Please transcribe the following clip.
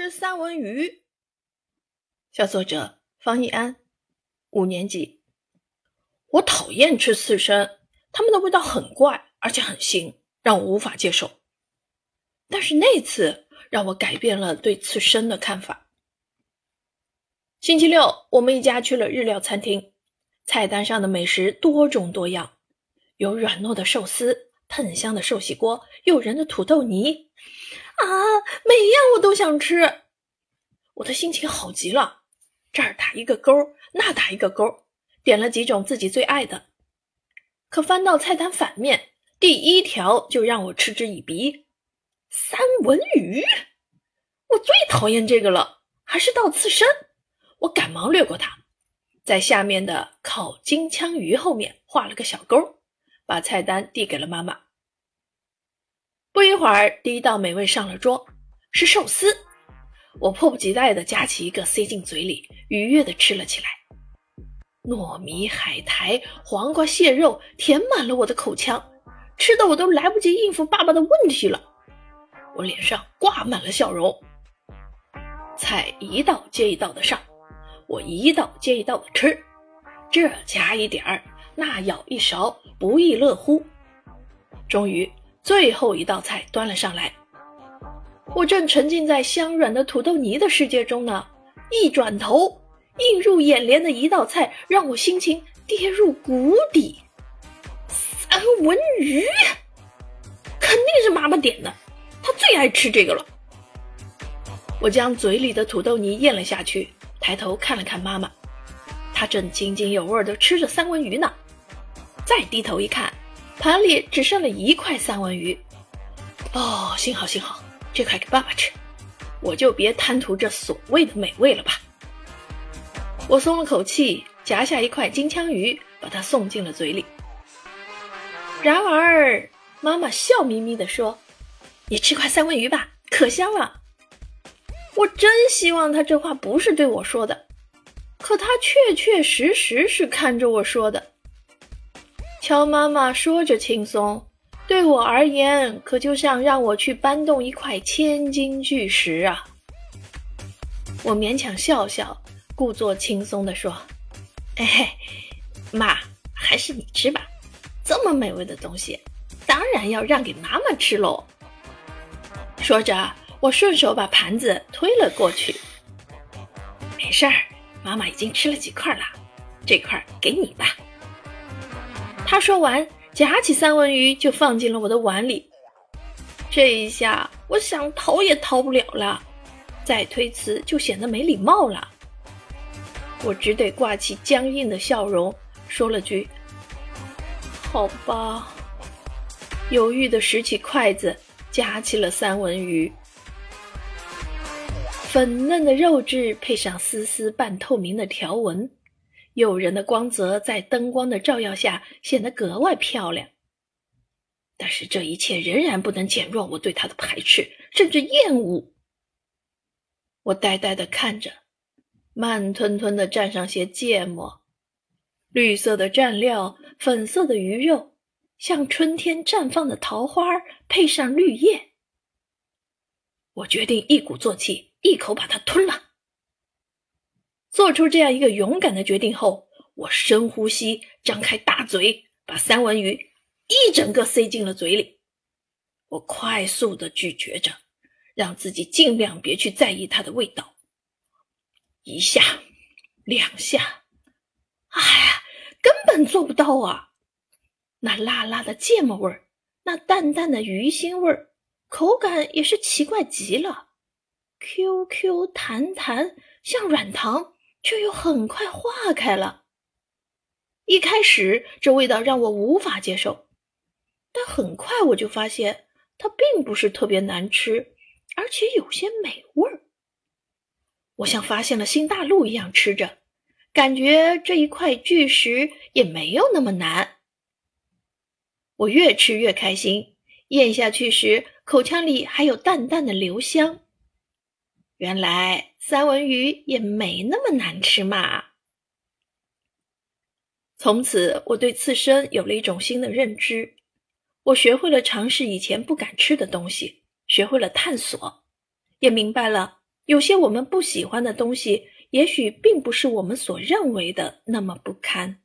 吃三文鱼。小作者方一安，五年级。我讨厌吃刺身，它们的味道很怪，而且很腥，让我无法接受。但是那次让我改变了对刺身的看法。星期六，我们一家去了日料餐厅，菜单上的美食多种多样，有软糯的寿司。喷香的寿喜锅，诱人的土豆泥，啊每样我都想吃。我的心情好极了，这儿打一个勾，那打一个勾，点了几种自己最爱的。可翻到菜单反面，第一条就让我嗤之以鼻：三文鱼。我最讨厌这个了，还是道刺身。我赶忙略过它，在下面的烤金枪鱼后面画了个小勾。把菜单递给了妈妈。不一会儿，第一道美味上了桌，是寿司。我迫不及待地夹起一个塞进嘴里，愉悦地吃了起来。糯米、海苔、黄瓜、蟹肉填满了我的口腔，吃的我都来不及应付爸爸的问题了。我脸上挂满了笑容。菜一道接一道的上，我一道接一道的吃，这夹一点儿。那舀一勺，不亦乐乎。终于，最后一道菜端了上来。我正沉浸在香软的土豆泥的世界中呢，一转头，映入眼帘的一道菜让我心情跌入谷底。三文鱼，肯定是妈妈点的，她最爱吃这个了。我将嘴里的土豆泥咽了下去，抬头看了看妈妈。她正津津有味地吃着三文鱼呢，再低头一看，盘里只剩了一块三文鱼。哦，幸好幸好，这块给爸爸吃，我就别贪图这所谓的美味了吧。我松了口气，夹下一块金枪鱼，把它送进了嘴里。然而，妈妈笑眯眯地说：“你吃块三文鱼吧，可香了。”我真希望他这话不是对我说的。可他确确实实是看着我说的。乔妈妈说着轻松，对我而言可就像让我去搬动一块千斤巨石啊！我勉强笑笑，故作轻松地说：“哎嘿，妈，还是你吃吧，这么美味的东西，当然要让给妈妈吃喽。”说着，我顺手把盘子推了过去。没事儿。妈妈已经吃了几块了，这块给你吧。他说完，夹起三文鱼就放进了我的碗里。这一下，我想逃也逃不了了，再推辞就显得没礼貌了。我只得挂起僵硬的笑容，说了句：“好吧。”犹豫地拾起筷子，夹起了三文鱼。粉嫩的肉质配上丝丝半透明的条纹，诱人的光泽在灯光的照耀下显得格外漂亮。但是这一切仍然不能减弱我对它的排斥，甚至厌恶。我呆呆地看着，慢吞吞地蘸上些芥末，绿色的蘸料，粉色的鱼肉，像春天绽放的桃花，配上绿叶。我决定一鼓作气。一口把它吞了。做出这样一个勇敢的决定后，我深呼吸，张开大嘴，把三文鱼一整个塞进了嘴里。我快速的咀嚼着，让自己尽量别去在意它的味道。一下，两下，哎呀，根本做不到啊！那辣辣的芥末味儿，那淡淡的鱼腥味儿，口感也是奇怪极了。Q Q 弹弹，像软糖，却又很快化开了。一开始，这味道让我无法接受，但很快我就发现它并不是特别难吃，而且有些美味儿。我像发现了新大陆一样吃着，感觉这一块巨石也没有那么难。我越吃越开心，咽下去时，口腔里还有淡淡的留香。原来三文鱼也没那么难吃嘛！从此，我对刺身有了一种新的认知。我学会了尝试以前不敢吃的东西，学会了探索，也明白了有些我们不喜欢的东西，也许并不是我们所认为的那么不堪。